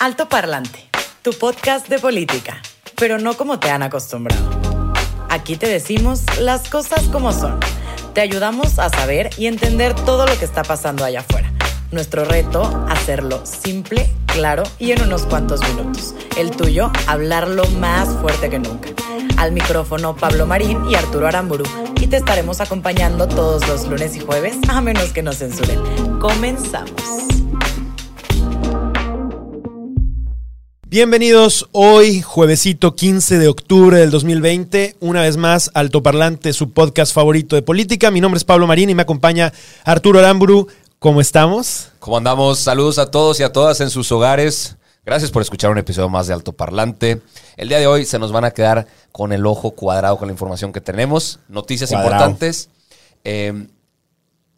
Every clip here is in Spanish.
Alto Parlante, tu podcast de política, pero no como te han acostumbrado. Aquí te decimos las cosas como son. Te ayudamos a saber y entender todo lo que está pasando allá afuera. Nuestro reto, hacerlo simple, claro y en unos cuantos minutos. El tuyo, hablarlo más fuerte que nunca. Al micrófono Pablo Marín y Arturo Aramburu. Y te estaremos acompañando todos los lunes y jueves, a menos que nos censuren. Comenzamos. Bienvenidos hoy, juevesito 15 de octubre del 2020, una vez más Altoparlante, su podcast favorito de política. Mi nombre es Pablo Marín y me acompaña Arturo Aramburu. ¿Cómo estamos? ¿Cómo andamos? Saludos a todos y a todas en sus hogares. Gracias por escuchar un episodio más de Altoparlante. El día de hoy se nos van a quedar con el ojo cuadrado con la información que tenemos. Noticias Cuadrado. importantes. Eh,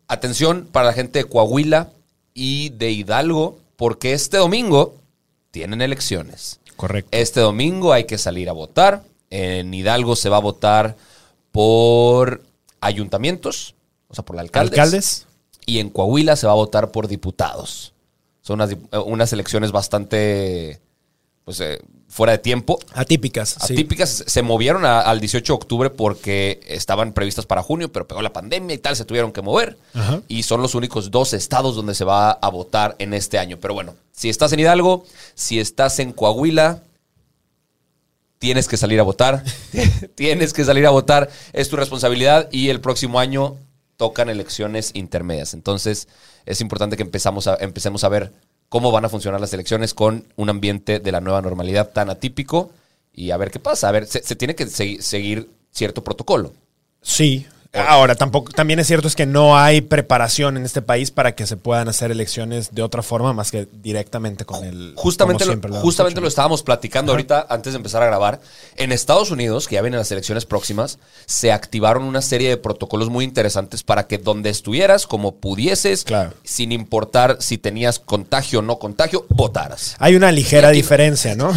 atención para la gente de Coahuila y de Hidalgo, porque este domingo tienen elecciones. Correcto. Este domingo hay que salir a votar. En Hidalgo se va a votar por ayuntamientos, o sea, por alcaldes. ¿Alcaldes? Y en Coahuila se va a votar por diputados. Son unas, eh, unas elecciones bastante pues, eh, fuera de tiempo. Atípicas. sí. Atípicas se movieron a- al 18 de octubre porque estaban previstas para junio, pero pegó la pandemia y tal, se tuvieron que mover. Ajá. Y son los únicos dos estados donde se va a votar en este año. Pero bueno, si estás en Hidalgo, si estás en Coahuila, tienes que salir a votar. tienes que salir a votar. Es tu responsabilidad y el próximo año tocan elecciones intermedias. Entonces es importante que empezamos a, empecemos a ver cómo van a funcionar las elecciones con un ambiente de la nueva normalidad tan atípico y a ver qué pasa. A ver, se, se tiene que segui- seguir cierto protocolo. Sí. Ahora, tampoco, también es cierto es que no hay preparación en este país para que se puedan hacer elecciones de otra forma más que directamente con el. Justamente, lo, lo justamente lo estábamos platicando ahorita antes de empezar a grabar. En Estados Unidos, que ya vienen las elecciones próximas, se activaron una serie de protocolos muy interesantes para que donde estuvieras, como pudieses, Claro. sin importar si tenías contagio o no contagio, votaras. Hay una ligera aquí- diferencia, ¿no?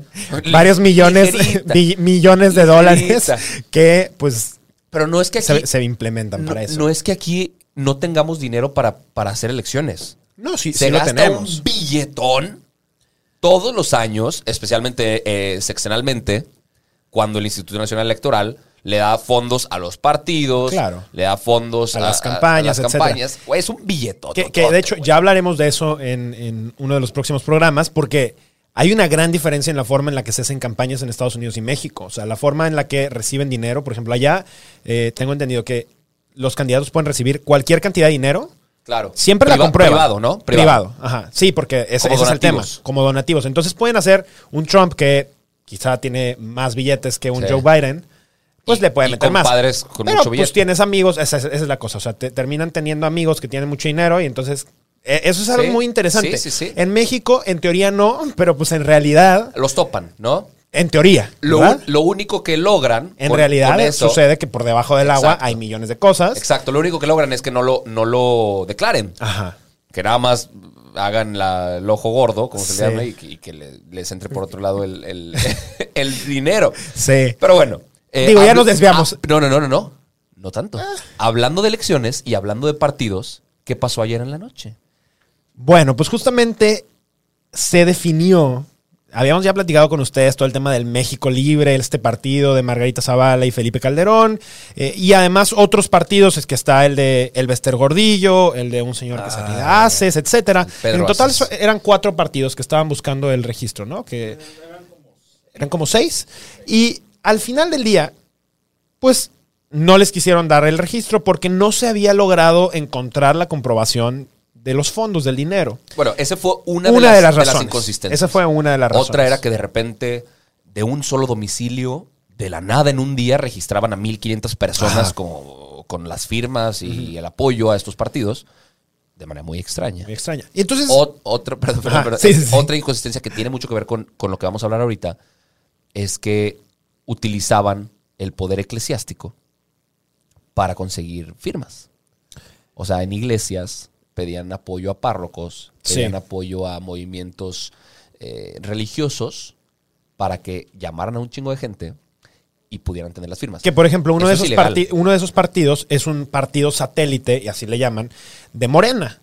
Varios millones, millones de dólares que pues Pero no es que aquí, se, se implementan no, para eso. no es que aquí no tengamos dinero para, para hacer elecciones. No, sí, se sí lo gasta tenemos. un billetón todos los años, especialmente eh, sexenalmente, cuando el Instituto Nacional Electoral le da fondos a los partidos, Claro. le da fondos A las campañas, a las campañas. Güey, es un billetón. Que, que, de hecho ya hablaremos de eso en, en uno de los próximos programas porque hay una gran diferencia en la forma en la que se hacen campañas en Estados Unidos y México. O sea, la forma en la que reciben dinero, por ejemplo, allá eh, tengo entendido que los candidatos pueden recibir cualquier cantidad de dinero. Claro. Siempre la comprueba. Privado, ¿no? Privado. Ajá. Sí, porque ese, Como ese es el tema. Como donativos. Entonces pueden hacer un Trump que quizá tiene más billetes que un Sí. Joe Biden. Pues le puede meter más. compadres con Pero mucho pues tienes amigos, esa, es- esa es la cosa. O sea, te- terminan teniendo amigos que tienen mucho dinero y entonces eso es algo Sí, muy interesante. sí, sí, sí. En México, en teoría no, pero pues en realidad, Los topan, ¿no? en teoría, Lo, lo único que logran. en con- realidad con eso- sucede que por debajo del agua hay millones de cosas. Exacto. Lo único que logran es que no lo, no lo declaren. Ajá. que nada más hagan la- el ojo gordo, como se le llama, y, que- y que le- les entre por otro lado el, el- el dinero. Sí. Pero bueno. eh, Digo, ya nos desviamos. ah, no, no, no, no, no. No tanto. Hablando de elecciones y hablando de partidos, ¿qué pasó ayer en la noche? Bueno, pues justamente se definió. Habíamos ya platicado con ustedes todo el tema del México Libre, este partido de Margarita Zavala y Felipe Calderón, eh, y además otros partidos, es que está el de El Bester Gordillo, el de un señor que se Ah, Aces, etcétera. Pedro en total Aces. eran cuatro partidos que estaban buscando el registro, ¿no? Que eran como seis. Y al final del día, pues no les quisieron dar el registro porque no se había logrado encontrar la comprobación de los fondos, del dinero. Bueno, ese fue una, Una de, de las, las de las razones. inconsistencias. Esa fue una de las razones. Otra era que de repente, de un solo domicilio, de la nada en un día, registraban a 1.500 personas como, con las firmas y el apoyo a estos partidos. de manera muy extraña. Muy extraña. Y entonces. Ot- otra, perdón, perdón, Ajá, perdón. sí, sí, sí. otra inconsistencia que tiene mucho que ver con, con lo que vamos a hablar ahorita es que utilizaban el poder eclesiástico para conseguir firmas. O sea, en iglesias pedían apoyo a párrocos, Sí. pedían apoyo a movimientos eh, religiosos para que llamaran a un chingo de gente y pudieran tener las firmas. Que, por ejemplo, uno de, Eso es esos uno de esos partidos es un partido satélite, y así le llaman, de Morena,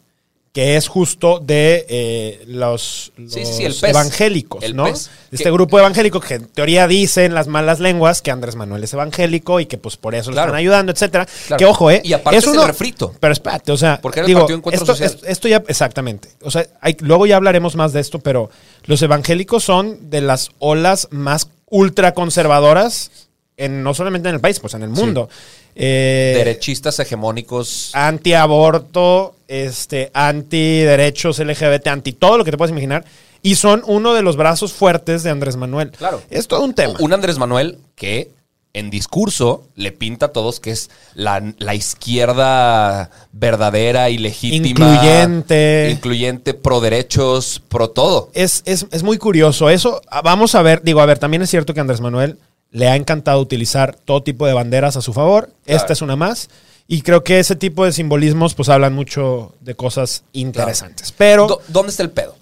que es justo de eh, los, Sí, los sí, sí, el PES. evangélicos, El ¿no? Este Que- grupo evangélico que en teoría dicen las malas lenguas que Andrés Manuel es evangélico y que pues por eso le Claro. están ayudando, etcétera. Claro. Que ojo, ¿eh? Y aparte es el refrito. Pero espérate, o sea, Porque era el digo, esto, es- esto ya, exactamente. O sea, hay- luego ya hablaremos más de esto, pero los evangélicos son de las olas más ultraconservadoras, en, no solamente en el país, pues en el mundo. Eh, Derechistas hegemónicos. antiaborto, este, antiderechos LGBT, anti todo lo que te puedas imaginar. Y son uno de los brazos fuertes de Andrés Manuel. Claro. Es todo un tema. Un Andrés Manuel que en discurso le pinta a todos que es la, la izquierda verdadera y legítima. Incluyente. Incluyente, pro derechos, pro todo. es, es- es muy curioso. Eso, ah, vamos a ver, digo, a ver, también es cierto que Andrés Manuel le ha encantado utilizar todo tipo de banderas a su favor. Claro. Esta es una más. Y creo que ese tipo de simbolismos pues hablan mucho de cosas interesantes. Pero ¿Dónde está el pedo?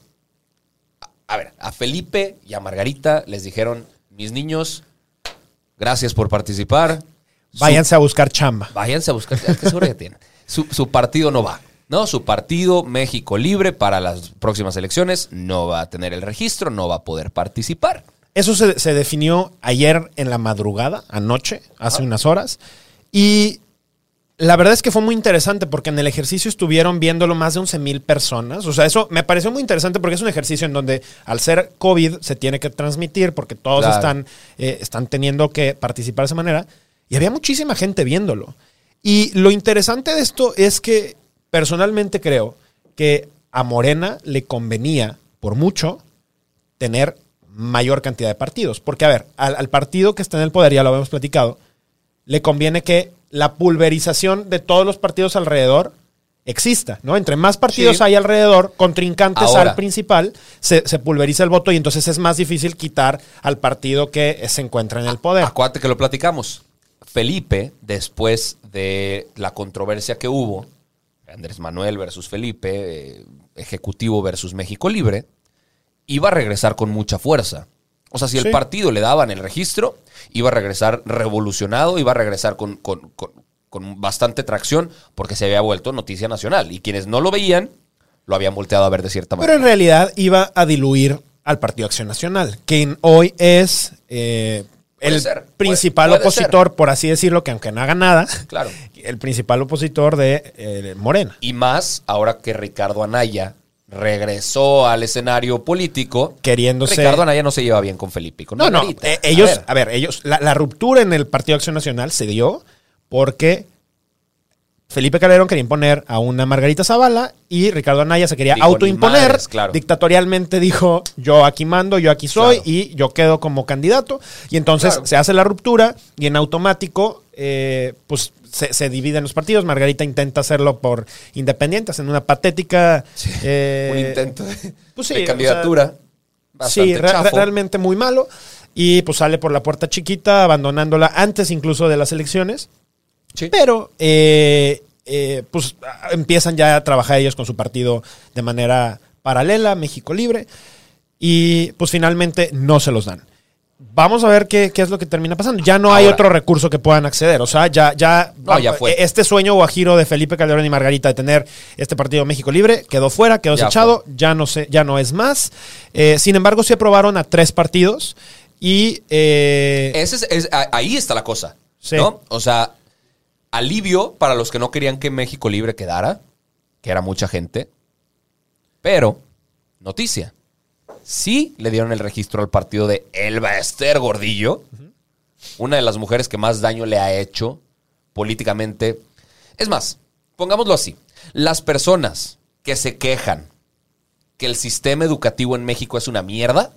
A, ver, a Felipe y a Margarita les dijeron, mis niños, gracias por participar. Su- váyanse a buscar chamba. Váyanse a buscar. ¿Qué seguro que tienen? Su, su partido no va. ¿No? Su partido México Libre para las próximas elecciones no va a tener el registro, no va a poder participar. Eso se, se definió ayer en la madrugada, anoche, hace unas horas. Y la verdad es que fue muy interesante porque en el ejercicio estuvieron viéndolo más de 11 mil personas. O sea, eso me pareció muy interesante porque es un ejercicio en donde al ser COVID se tiene que transmitir porque todos Claro. están, eh, están teniendo que participar de esa manera. Y había muchísima gente viéndolo. Y lo interesante de esto es que personalmente creo que a Morena le convenía por mucho tener mayor cantidad de partidos. Porque, a ver, al, al partido que está en el poder, ya lo habíamos platicado, le conviene que la pulverización de todos los partidos alrededor exista, ¿no? Entre más partidos Sí. hay alrededor, contrincantes Ahora. al principal, se, se pulveriza el voto y entonces es más difícil quitar al partido que se encuentra en el poder. Acuérdate que lo platicamos. Felipe, después de la controversia que hubo, Andrés Manuel versus Felipe, eh, Ejecutivo versus México Libre, iba a regresar con mucha fuerza. O sea, si el Sí. partido le daban el registro, iba a regresar revolucionado, iba a regresar con, con- con- con bastante tracción, porque se había vuelto noticia nacional. Y quienes no lo veían, lo habían volteado a ver de cierta Pero manera. en realidad iba a diluir al Partido Acción Nacional, quien hoy es eh, el ser, principal puede- puede opositor, por así decirlo, que aunque no haga nada, Claro. el principal opositor de eh, Morena. Y más ahora que Ricardo Anaya regresó al escenario político. Queriéndose- Ricardo Anaya no se lleva bien con Felipe. Con No, no, A ellos, ver, a ver, ellos, la, la ruptura en el Partido Acción Nacional se dio porque Felipe Calderón quería imponer a una Margarita Zavala y Ricardo Anaya se quería Dijo, "Ni autoimponer. madres", claro. Dictatorialmente dijo, yo aquí mando, yo aquí soy Claro. y yo quedo como candidato. Y entonces Claro. se hace la ruptura y en automático, eh, pues se, se dividen los partidos. Margarita intenta hacerlo por independientes en una patética... eh, un intento de, pues sí, de o candidatura. Sí, re- realmente muy malo. Y pues sale por la puerta chiquita, abandonándola antes incluso de las elecciones. Sí. Pero eh, eh, pues empiezan ya a trabajar ellos con su partido de manera paralela, México Libre. Y pues finalmente no se los dan. Vamos a ver qué, qué es lo que termina pasando. Ya no hay otro recurso que puedan acceder. O sea, ya, ya, No, ya fue. Este sueño guajiro de Felipe Calderón y Margarita de tener este partido México Libre quedó fuera, quedó Ya desechado, ya no, sé, ya no es más. Eh, sin embargo, sí aprobaron a tres partidos y eh, Ese es- ahí está la cosa. Sí. ¿no? O sea, alivio para los que no querían que México Libre quedara, que era mucha gente. Pero, noticia. Sí le dieron el registro al partido de Elba Esther Gordillo, una de las mujeres que más daño le ha hecho políticamente. Es más, pongámoslo así. Las personas que se quejan que el sistema educativo en México es una mierda,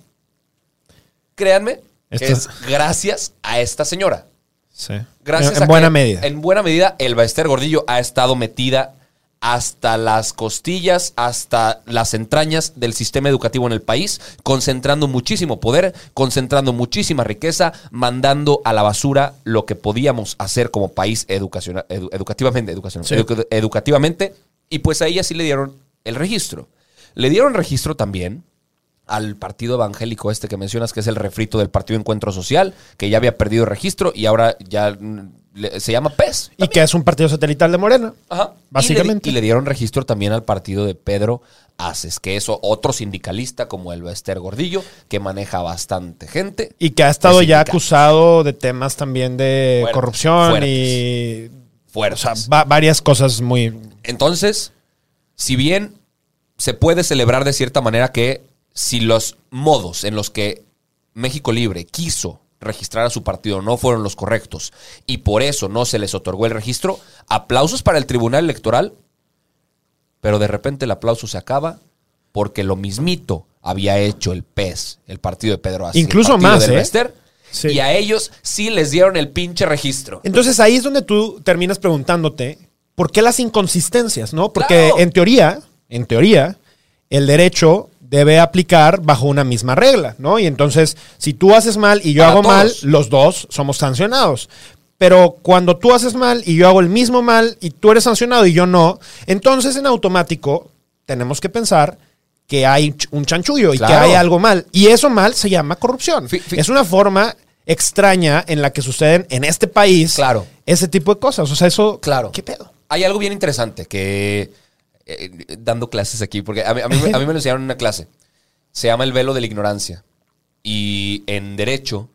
créanme, Esto- es gracias a esta señora. sí. Gracias en, en a buena que, medida. En buena medida, Elba Esther Gordillo ha estado metida hasta las costillas, hasta las entrañas del sistema educativo en el país, concentrando muchísimo poder, concentrando muchísima riqueza, mandando a la basura lo que podíamos hacer como país educacional, edu- educativamente, educacional, Sí. edu- educativamente, y pues a ella sí le dieron el registro. Le dieron registro también al partido evangélico este que mencionas, que es el refrito del Partido Encuentro Social, que ya había perdido registro y ahora ya mm, le- se llama PES. Y que es un partido satelital de Morena. Ajá. Básicamente. Y le, y le dieron registro también al partido de Pedro Aces, que es otro sindicalista como el Bester Gordillo, que maneja bastante gente. Y que ha estado ya acusado de temas también de Fuertes, corrupción fuertes. y o Fuertes. sea, va- varias cosas muy... Entonces, si bien se puede celebrar de cierta manera que si los modos en los que México Libre quiso registrar a su partido no fueron los correctos y por eso no se les otorgó el registro, aplausos para el Tribunal Electoral, pero de repente el aplauso se acaba porque lo mismito había hecho el PES, el partido de Pedro el Incluso partido más, del ¿eh? Sí. y a ellos sí les dieron el pinche registro. Entonces ahí es donde tú terminas preguntándote, ¿por qué las inconsistencias? ¿no? Porque Claro. en teoría, en teoría, el derecho debe aplicar bajo una misma regla, ¿no? Y entonces, si tú haces mal y yo Para hago mal, los dos somos sancionados. Pero cuando tú haces mal y yo hago el mismo mal y tú eres sancionado y yo no, entonces en automático tenemos que pensar que hay un chanchullo y que hay algo mal. Y eso mal se llama corrupción. Es una forma extraña en la que suceden en este país Claro. ese tipo de cosas. O sea, eso. Claro. ¿Qué pedo? Hay algo bien interesante que, eh, dando clases aquí, porque a mí, a mí me- a mí me lo enseñaron en una clase. Se llama el velo de la ignorancia. Y en derecho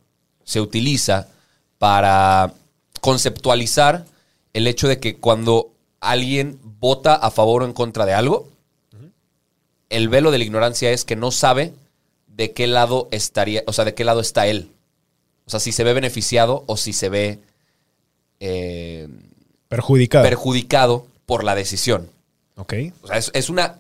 se utiliza para conceptualizar el hecho de que cuando alguien vota a favor o en contra de algo, el velo de la ignorancia es que no sabe de qué lado estaría, o sea, de qué lado está él. O sea, si se ve beneficiado o si se ve eh, Perjudicado. perjudicado por la decisión. Ok. O sea, es, es una.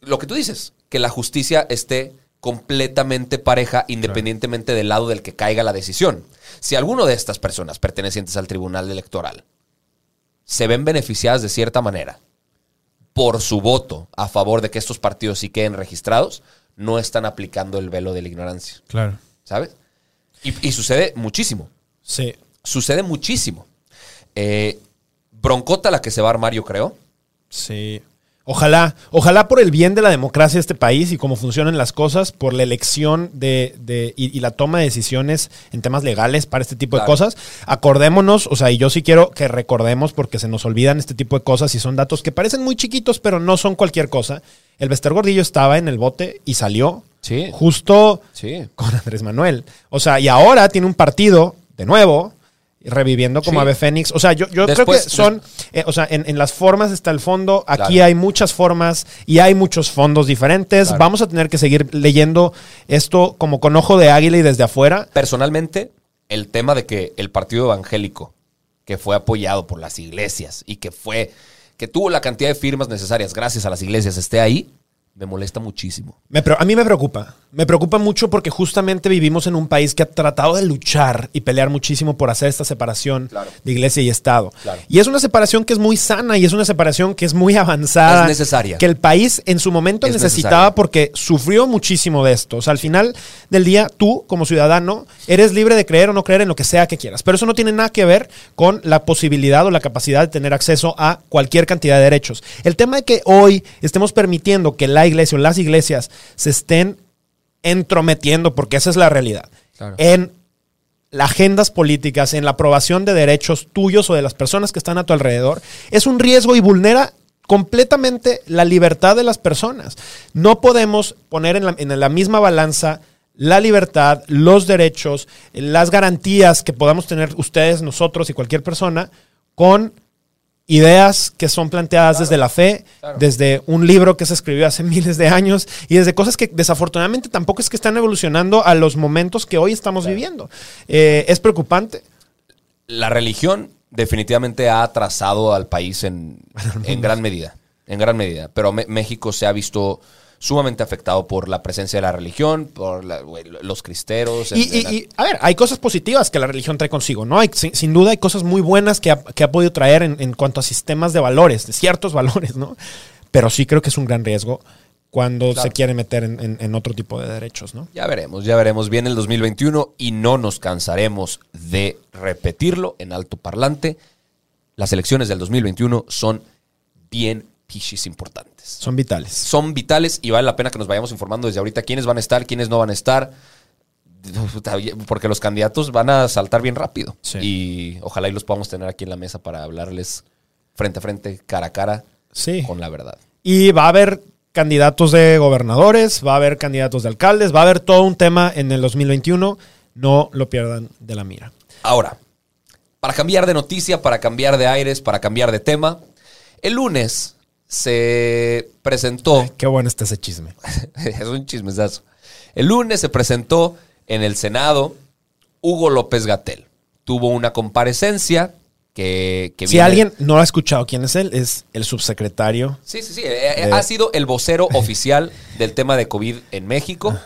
Lo que tú dices, que la justicia esté completamente pareja independientemente del lado del que caiga la decisión. Si alguno de estas personas pertenecientes al tribunal electoral se ven beneficiadas de cierta manera por su voto a favor de que estos partidos sí queden registrados, no están aplicando el velo de la ignorancia, Claro. ¿sabes? Y, y sucede muchísimo. Sí. Sucede muchísimo. Eh, broncota la que se va a armar, yo creo. Sí. Ojalá, ojalá por el bien de la democracia de este país y cómo funcionan las cosas, por la elección de, de- y, y la toma de decisiones en temas legales para este tipo de cosas, acordémonos, o sea, y yo sí quiero que recordemos porque se nos olvidan este tipo de cosas y son datos que parecen muy chiquitos, pero no son cualquier cosa. El Bester Gordillo estaba en el bote y salió Sí. justo Sí. con Andrés Manuel. O sea, y ahora tiene un partido de nuevo, reviviendo como Sí. Ave Fénix. O sea, yo, yo Después- creo que son, eh, o sea, en, en las formas está el fondo, aquí Claro. hay muchas formas y hay muchos fondos diferentes. Claro. Vamos a tener que seguir leyendo esto como con ojo de águila y desde afuera. Personalmente, el tema de que el partido evangélico, que fue apoyado por las iglesias y que fue, que tuvo la cantidad de firmas necesarias gracias a las iglesias, esté ahí, me molesta muchísimo. Me a mí me preocupa. Me preocupa mucho porque justamente vivimos en un país que ha tratado de luchar y pelear muchísimo por hacer esta separación Claro. de iglesia y Estado. Claro. Y es una separación que es muy sana y es una separación que es muy avanzada. Es necesaria. Que el país en su momento Es necesitaba necesaria. porque sufrió muchísimo de esto. O sea, al final del día, tú como ciudadano eres libre de creer o no creer en lo que sea que quieras. Pero eso no tiene nada que ver con la posibilidad o la capacidad de tener acceso a cualquier cantidad de derechos. El tema de que hoy estemos permitiendo que la iglesia o las iglesias se estén entrometiendo, porque esa es la realidad, Claro. en las agendas políticas, en la aprobación de derechos tuyos o de las personas que están a tu alrededor, es un riesgo y vulnera completamente la libertad de las personas. No podemos poner en la, en la misma balanza la libertad, los derechos, las garantías que podamos tener ustedes, nosotros y cualquier persona con ideas que son planteadas desde la fe, claro. desde un libro que se escribió hace miles de años y desde cosas que desafortunadamente tampoco es que están evolucionando a los momentos que hoy estamos viviendo. Eh, es preocupante. La religión definitivamente ha atrasado al país en, en gran medida. En gran medida. Pero México se ha visto sumamente afectado por la presencia de la religión, por la- los cristeros. Y, a ver, hay cosas positivas que la religión trae consigo, ¿no? Hay, sin, sin duda hay cosas muy buenas que ha, que ha podido traer en, en cuanto a sistemas de valores, de ciertos valores, ¿no? Pero sí creo que es un gran riesgo cuando Claro. se quiere meter en, en- en otro tipo de derechos, ¿no? Ya veremos, ya veremos. Viene el 2021 y no nos cansaremos de repetirlo en alto parlante. Las elecciones del 2021 son bien pichis importantes. Son vitales. Son vitales y vale la pena que nos vayamos informando desde ahorita quiénes van a estar, quiénes no van a estar. Porque los candidatos van a saltar bien rápido. Sí. Y ojalá y los podamos tener aquí en la mesa para hablarles frente a frente, cara a cara, Sí. con la verdad. Y va a haber candidatos de gobernadores, va a haber candidatos de alcaldes, va a haber todo un tema en el 2021. No lo pierdan de la mira. Ahora, para cambiar de noticia, para cambiar de aires, para cambiar de tema, el lunes se presentó, Qué bueno está ese chisme. es un chismesazo, el lunes se presentó en el Senado Hugo López Gatel. Tuvo una comparecencia que... que Si viene- alguien no ha escuchado quién es él, es el subsecretario. Sí, sí, sí. eh, eh, De- Ha sido el vocero oficial del tema de COVID en México,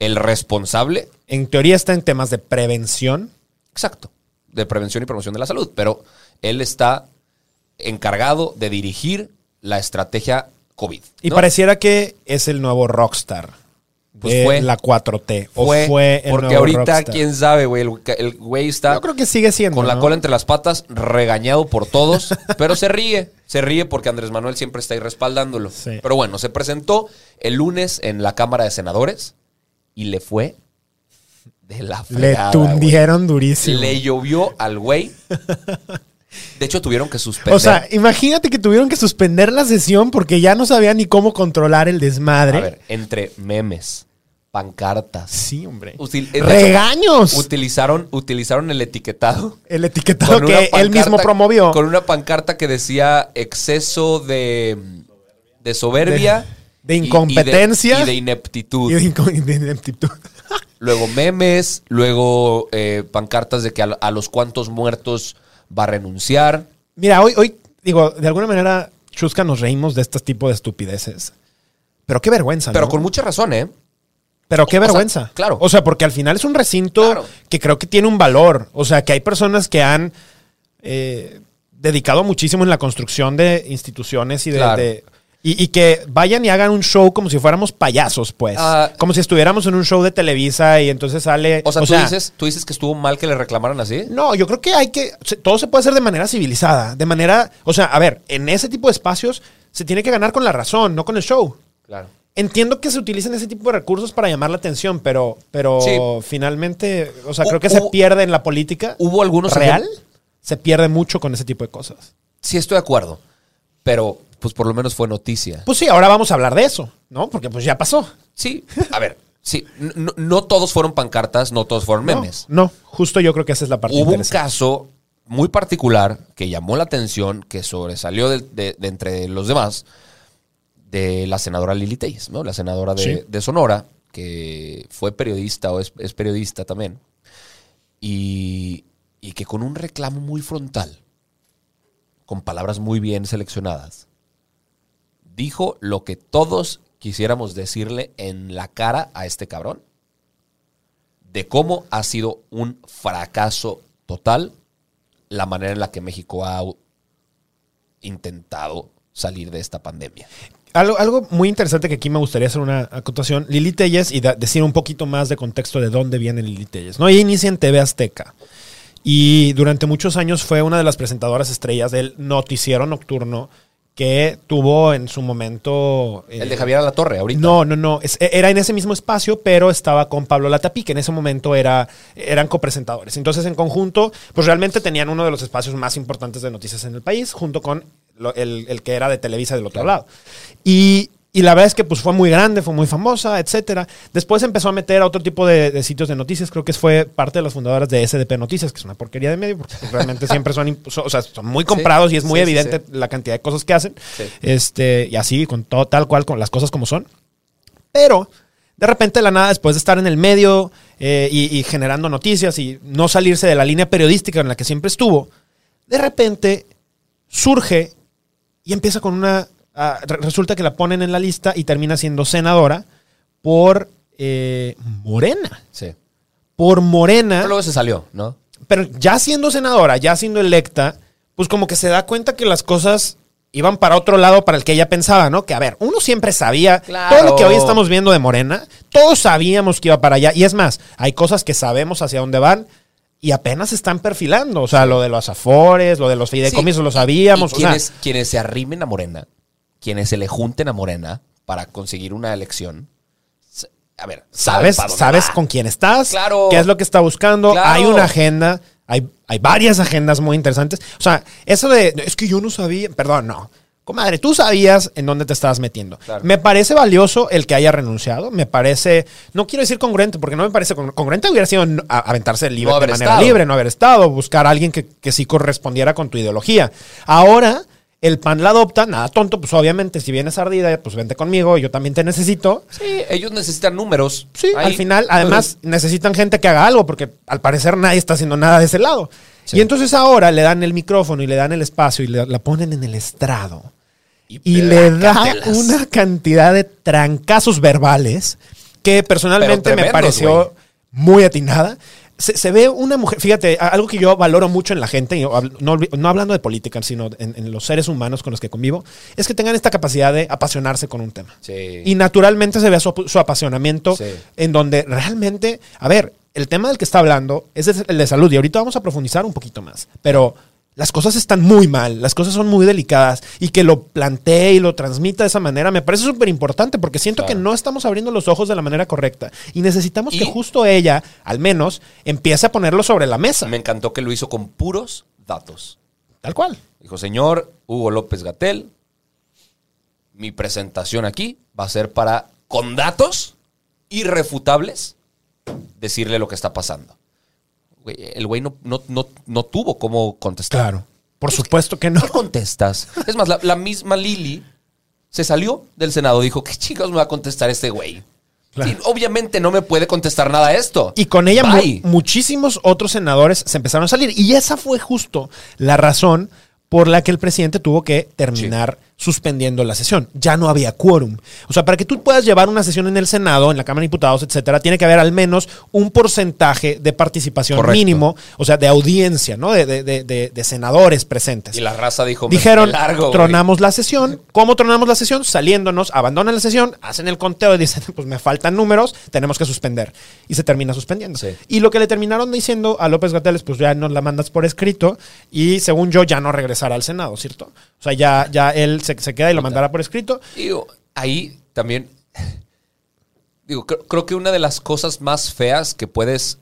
el responsable En teoría está en temas de prevención. Exacto, de prevención y promoción de la salud, pero él está encargado de dirigir la estrategia COVID. Y pareciera que es el nuevo rockstar Pues de fue. la 4T. O fue, fue, el porque nuevo ahorita, rockstar. quién sabe, güey, el, el güey está Yo creo que sigue siendo. con la cola entre las patas, regañado por todos, pero se ríe, se ríe porque Andrés Manuel siempre está ahí respaldándolo. Sí. Pero bueno, se presentó el lunes en la Cámara de Senadores y le fue de la Le fregada, güey. tundieron durísimo. Le llovió al güey. De hecho, tuvieron que suspender. O sea, imagínate que tuvieron que suspender la sesión porque ya no sabían ni cómo controlar el desmadre. a ver, entre memes, pancartas. Sí, hombre. util- de ¡Regaños! Utilizaron, utilizaron el etiquetado. el etiquetado que él mismo promovió. Con una pancarta que decía exceso de, de soberbia. De- de y- y incompetencia. Y de, ineptitud. Y de inco- de ineptitud. Luego memes, luego eh, pancartas de que a, a los cuantos muertos va a renunciar. Mira, hoy, hoy, digo, de alguna manera, Chusca, nos reímos de este tipo de estupideces. Pero qué vergüenza, Pero ¿no? con mucha razón, ¿eh? Pero qué o sea, vergüenza. claro. O sea, porque al final es un recinto Claro. que creo que tiene un valor. O sea, que hay personas que han eh, dedicado muchísimo en la construcción de instituciones y de. Claro. de- y, y que vayan y hagan un show como si fuéramos payasos, pues. Ah. como si estuviéramos en un show de Televisa y entonces sale. O sea, ¿tú, dices, tú dices que estuvo mal que le reclamaran así. No, yo creo que hay que. Todo se puede hacer de manera civilizada. De manera. O sea, a ver, en ese tipo de espacios se tiene que ganar con la razón, no con el show. Claro. Entiendo que se utilicen ese tipo de recursos para llamar la atención, pero, pero Sí. finalmente, o sea, creo que se pierde en la política Hubo algunos real, se pierde mucho con ese tipo de cosas. Sí, estoy de acuerdo. Pero, pues por lo menos fue noticia. Pues sí, ahora vamos a hablar de eso, ¿no? Porque pues ya pasó. Sí, a ver, sí. No, no todos fueron pancartas, no todos fueron memes. No, justo yo creo que esa es la parte Hubo un caso muy particular que llamó la atención, que sobresalió de, de- de entre los demás, de la senadora Lili Telles, ¿no? La senadora de, Sí. de Sonora, que fue periodista o es, es periodista también, y, y que con un reclamo muy frontal, con palabras muy bien seleccionadas, dijo lo que todos quisiéramos decirle en la cara a este cabrón, de cómo ha sido un fracaso total la manera en la que México ha intentado salir de esta pandemia. Algo, algo muy interesante que aquí me gustaría hacer una acotación. Lili Telles y decir un poquito más de contexto de dónde viene Lili Telles. ¿no? Ella inicia en TV Azteca y durante muchos años fue una de las presentadoras estrellas del noticiero nocturno que tuvo en su momento... eh, El de Javier Alatorre, ahorita. No, no, no. Es- era en ese mismo espacio, pero estaba con Pablo Latapí, que en ese momento era, eran copresentadores. Entonces, en conjunto, pues realmente tenían uno de los espacios más importantes de noticias en el país, junto con lo- el, el que era de Televisa del otro Claro. lado. Y, y la verdad es que pues fue muy grande, fue muy famosa, etcétera. Después empezó a meter a otro tipo de, de sitios de noticias. Creo que fue parte de las fundadoras de SDP Noticias, que es una porquería de medio, porque pues, realmente siempre son, o sea, son muy comprados y es muy sí, evidente sí. la cantidad de cosas que hacen. Este, y así, con todo tal cual, con las cosas como son. Pero, de repente, de la nada, después de estar en el medio eh, y, y generando noticias y no salirse de la línea periodística en la que siempre estuvo, de repente surge y empieza con una ah, re- resulta que la ponen en la lista y termina siendo senadora por eh, Morena. Sí. Por Morena. Pero luego se salió, ¿no? Pero ya siendo senadora, ya siendo electa, pues como que se da cuenta que las cosas iban para otro lado para el que ella pensaba, ¿no? Que a ver, uno siempre sabía Claro. todo lo que hoy estamos viendo de Morena, todos sabíamos que iba para allá. Y es más, hay cosas que sabemos hacia dónde van y apenas se están perfilando. O sea, lo de los afores, lo de los fideicomisos, Sí. lo sabíamos. Y o sea, quienes, quienes se arrimen a Morena, quienes se le junten a Morena para conseguir una elección, a ver, sabes, sabes con quién estás, Claro. qué es lo que está buscando, Claro. hay una agenda, hay, hay varias agendas muy interesantes. O sea, eso de, es que yo no sabía, perdón, no. Comadre, tú sabías en dónde te estabas metiendo. Claro. Me parece valioso el que haya renunciado. Me parece, no quiero decir congruente, porque no me parece con- congruente hubiera sido aventarse libre No de manera estado. libre, no haber estado, buscar a alguien que, que sí correspondiera con tu ideología. Ahora, el PAN la adopta, nada tonto, pues obviamente, si vienes ardida, pues vente conmigo, yo también te necesito. Sí, ellos necesitan números. Sí, Ahí. al final, además, necesitan gente que haga algo, porque al parecer nadie está haciendo nada de ese lado. Sí. Y entonces ahora le dan el micrófono y le dan el espacio y le- la ponen en el estrado. Y le da una cantidad de trancazos verbales que personalmente me pareció muy atinada. Se, se ve una mujer, fíjate, algo que yo valoro mucho en la gente, y no, no hablando de política, sino en, en los seres humanos con los que convivo, es que tengan esta capacidad de apasionarse con un tema. Sí. Y naturalmente se ve su, su apasionamiento Sí. en donde realmente, a ver, el tema del que está hablando es el de salud y ahorita vamos a profundizar un poquito más, pero las cosas están muy mal, las cosas son muy delicadas y que lo plantee y lo transmita de esa manera me parece súper importante porque siento Claro. que no estamos abriendo los ojos de la manera correcta y necesitamos Y- que justo ella, al menos, empiece a ponerlo sobre la mesa. Me encantó que lo hizo con puros datos. Tal cual. Dijo, señor Hugo López Gatel, mi presentación aquí va a ser para, con datos irrefutables, decirle lo que está pasando. El güey no, no, no, no tuvo cómo contestar. Claro. Por supuesto que no. ¿Qué contestas? Es más, la, la misma Lili se salió del Senado. Dijo, ¿qué chicos me va a contestar este güey? Claro. Sí, obviamente no me puede contestar nada esto. Y con ella mu- muchísimos otros senadores se empezaron a salir. Y esa fue justo la razón por la que el presidente tuvo que terminar suspendiendo la sesión. Ya no había quórum. O sea, para que tú puedas llevar una sesión en el Senado, en la Cámara de Diputados, etcétera, tiene que haber al menos un porcentaje de participación Correcto. mínimo, o sea, de audiencia, ¿no? De, de- de- de- de senadores presentes. Y la raza dijo, Dijeron, largo, tronamos la sesión. ¿Cómo tronamos la sesión? Saliéndonos, abandonan la sesión, hacen el conteo y dicen, pues me faltan números, tenemos que suspender. Y se termina suspendiendo. Sí. Y lo que le terminaron diciendo a López Gateles, pues ya nos la mandas por escrito y según yo ya no regresará al Senado, ¿cierto? O sea, ya, ya él se, se queda y lo mandará por escrito. Digo, ahí también. Digo, creo, creo que una de las cosas más feas que puedes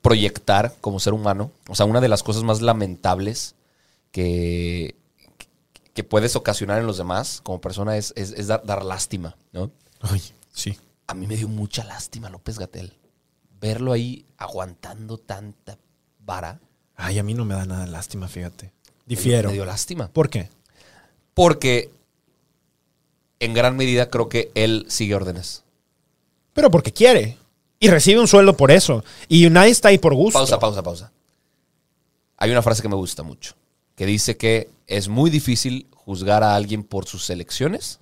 proyectar como ser humano, o sea, una de las cosas más lamentables que, que puedes ocasionar en los demás como persona es, es- es dar, dar lástima, ¿no? Ay, sí. A mí me dio mucha lástima López Gatel. Verlo ahí aguantando tanta vara. Ay, a mí no me da nada de lástima, fíjate. Difiero. Me dio lástima. ¿Por qué? Porque en gran medida creo que él sigue órdenes. Pero porque quiere. Y recibe un sueldo por eso. Y nadie está ahí por gusto. Pausa, pausa, pausa. Hay una frase que me gusta mucho, que dice que es muy difícil juzgar a alguien por sus elecciones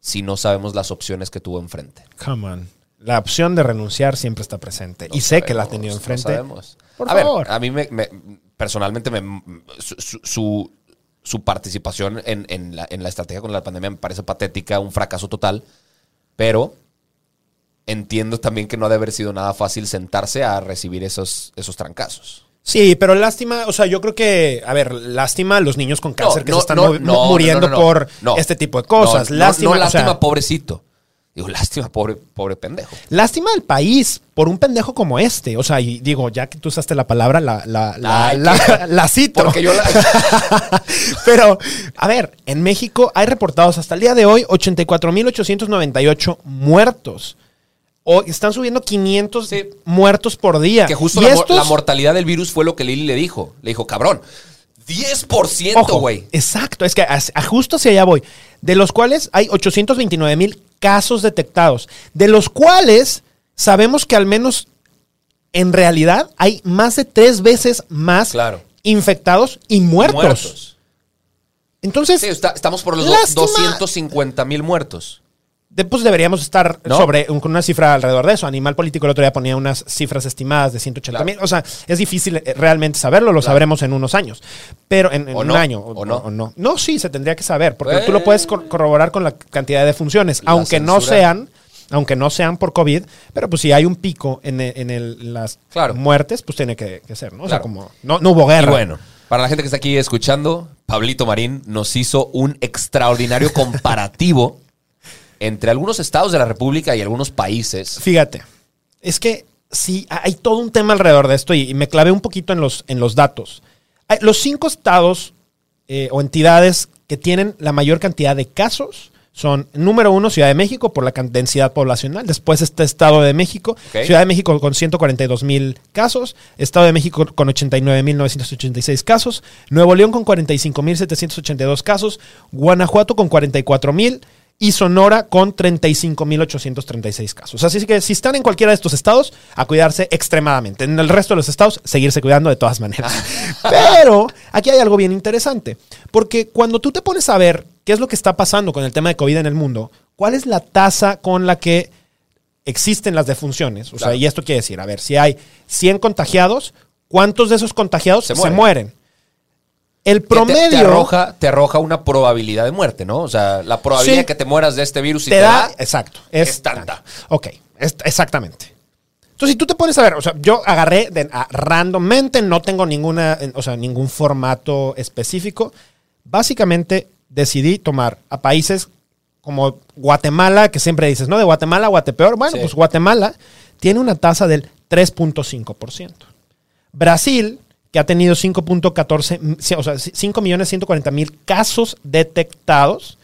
si no sabemos las opciones que tuvo enfrente. Come on. La opción de renunciar siempre está presente. y sé que la ha tenido enfrente. sabemos. Por a favor. ver, a mí me, me- personalmente me- su, su- su- participación en, en la, en la estrategia con la pandemia me parece patética, un fracaso total, pero entiendo también que no ha de haber sido nada fácil sentarse a recibir esos, esos trancazos. Sí, pero lástima, o sea, yo creo que, a ver, lástima a los niños con cáncer que no, se están no, muriendo por este tipo de cosas. Lástima, no, o sea, lástima, pobrecito. Digo, lástima, pobre, pobre pendejo. lástima al país por un pendejo como este. O sea, y digo, ya que tú usaste la palabra, la, la, la, Ay, la- la cito. Porque yo la, Pero, a ver, en México hay reportados hasta el día de hoy 84.898 muertos. O están subiendo 500 Sí. muertos por día. que justo la, mo- estos, la mortalidad del virus fue lo que Lili le dijo. Le dijo, cabrón, 10%, Ojo, güey. exacto, es que as- a- justo hacia allá voy. De los cuales hay 829 mil casos detectados, de los cuales sabemos que al menos en realidad hay más de tres veces más Claro. infectados y muertos. Muertos. Entonces, Sí, está- estamos por los Lástima. 250 mil muertos. De- pues deberíamos estar ¿No? sobre un- con una cifra alrededor de eso. Animal Político el otro día ponía unas cifras estimadas de 180 mil. O sea, es difícil eh, realmente saberlo, lo sabremos en unos años. Pero en, en ¿O un no? año. ¿O no? no. No, sí, se tendría que saber, porque tú lo puedes cor- corroborar con la cantidad de funciones, La aunque no sean aunque no sean por COVID, pero pues si hay un pico en, el- en el- las Claro. muertes, pues tiene que, que ser, ¿no? O sea, Claro. como no, no hubo guerra. Y bueno, para la gente que está aquí escuchando, Pablito Marín nos hizo un extraordinario comparativo entre algunos estados de la República y algunos países. Fíjate, es que sí, hay todo un tema alrededor de esto y, y me clavé un poquito en los, en los datos. Hay- Los cinco estados eh, o entidades que tienen la mayor cantidad de casos son, número uno, Ciudad de México por la densidad poblacional. Después está Estado de México. Ciudad de México con 142 mil casos. Estado de México con 89 mil 986 casos. Nuevo León con 45 mil 782 casos. Guanajuato con 44 mil. Y Sonora con 35.836 casos. Así que si están en cualquiera de estos estados, a cuidarse extremadamente. En el resto de los estados, seguirse cuidando de todas maneras. Pero aquí hay algo bien interesante. Porque cuando tú te pones a ver qué es lo que está pasando con el tema de COVID en el mundo, cuál es la tasa con la que existen las defunciones. O Claro. sea, y esto quiere decir, a ver, si hay 100 contagiados, ¿cuántos de esos contagiados Se se mueren. El Que te- promedio Te, arroja, te arroja una probabilidad de muerte, ¿no? O sea, la probabilidad Sí. de que te mueras de este virus y te, te, da, da, exacto, es tanta. Ok, es- exactamente. Entonces, si tú te pones a ver, o sea, yo agarré de, a- randommente, no tengo ninguna, o sea, ningún formato específico. Básicamente decidí tomar a países como Guatemala, que siempre dices, ¿no? De Guatemala Guatepeor. Bueno, Sí. pues Guatemala tiene una tasa del 3.5%. Brasil, que ha tenido 5.14, mm, sí, o sea, 5 millones 140 mil casos detectados,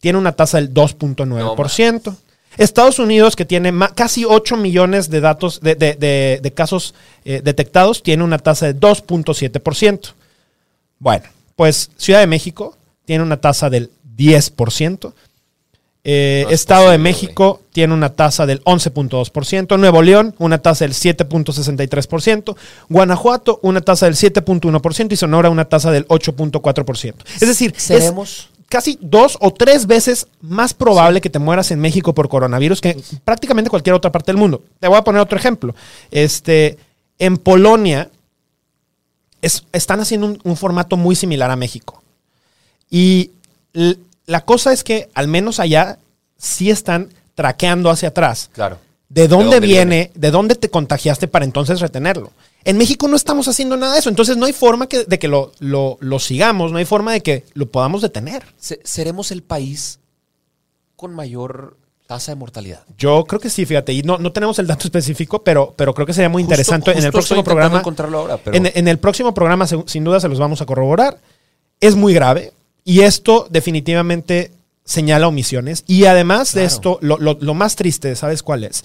tiene una tasa del 2.9%. Estados Unidos, que tiene casi 8 millones de datos de, de- de- de casos eh, detectados, tiene una tasa de 2.7%. Bueno, pues Ciudad de México tiene una tasa del 10%. Eh, No es Estado de México tiene una tasa del 11.2%. Nuevo León, una tasa del 7.63%. Guanajuato, una tasa del 7.1%. Y Sonora, una tasa del 8.4%. Es decir, es Seremos- casi dos o tres veces más probable que te mueras en México por coronavirus que en prácticamente cualquier otra parte del mundo. Te voy a poner otro ejemplo. Este, en Polonia es- están haciendo un, un formato muy similar a México. Y la cosa es que al menos allá sí están traqueando hacia atrás. Claro. ¿De dónde, dónde viene, viene? ¿De dónde te contagiaste para entonces retenerlo? En México no estamos haciendo nada de eso. Entonces no hay forma que- de que lo, lo- lo sigamos, no hay forma de que lo podamos detener. Se- seremos el país con mayor tasa de mortalidad. Yo creo que sí, fíjate, y no, no tenemos el dato específico, pero, pero creo que sería muy Justo- interesante en el próximo programa. encontrarlo ahora, pero- en, en el próximo programa, sin duda, se los vamos a corroborar. Es muy grave y esto definitivamente señala omisiones. Y además de esto, lo, lo- lo más triste, ¿sabes cuál es?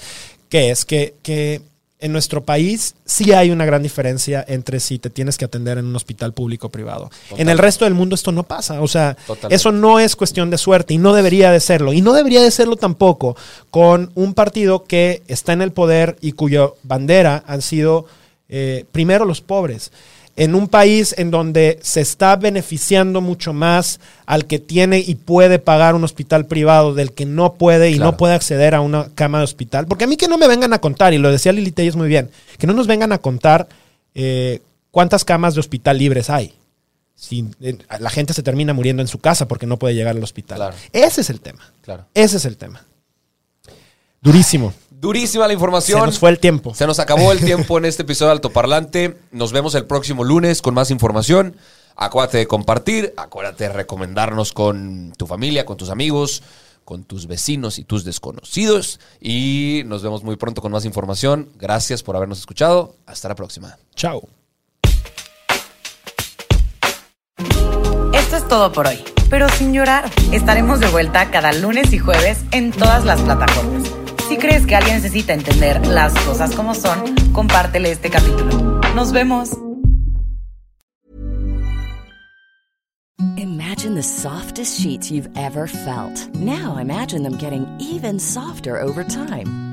Que es que, que en nuestro país sí hay una gran diferencia entre si te tienes que atender en un hospital público o privado. En el resto del mundo esto no pasa. O sea, Totalmente. eso no es cuestión de suerte y no debería de serlo. Y no debería de serlo tampoco con un partido que está en el poder y cuya bandera han sido eh, primero los pobres. En un país en donde se está beneficiando mucho más al que tiene y puede pagar un hospital privado del que no puede y Claro. no puede acceder a una cama de hospital. Porque a mí que no me vengan a contar, y lo decía Lili Telles muy bien, que no nos vengan a contar eh, cuántas camas de hospital libres hay. Si, eh, la gente se termina muriendo en su casa porque no puede llegar al hospital. Claro. Ese es el tema. Claro. Ese es el tema. Durísimo. Durísima la Se información. nos fue el tiempo. Se nos acabó el tiempo en este episodio de Altoparlante. Nos vemos el próximo lunes con más información. Acuérdate de compartir, acuérdate de recomendarnos con tu familia, con tus amigos, con tus vecinos y tus desconocidos. Y nos vemos muy pronto con más información. Gracias por habernos escuchado. Hasta la próxima. Chao. Esto es todo por hoy, pero sin llorar. Estaremos de vuelta cada lunes y jueves en todas las plataformas. Si crees que alguien necesita entender las cosas como son, compártele este capítulo. Nos vemos. Imagine the softest sheets you've ever felt. Now imagine them getting even softer over time.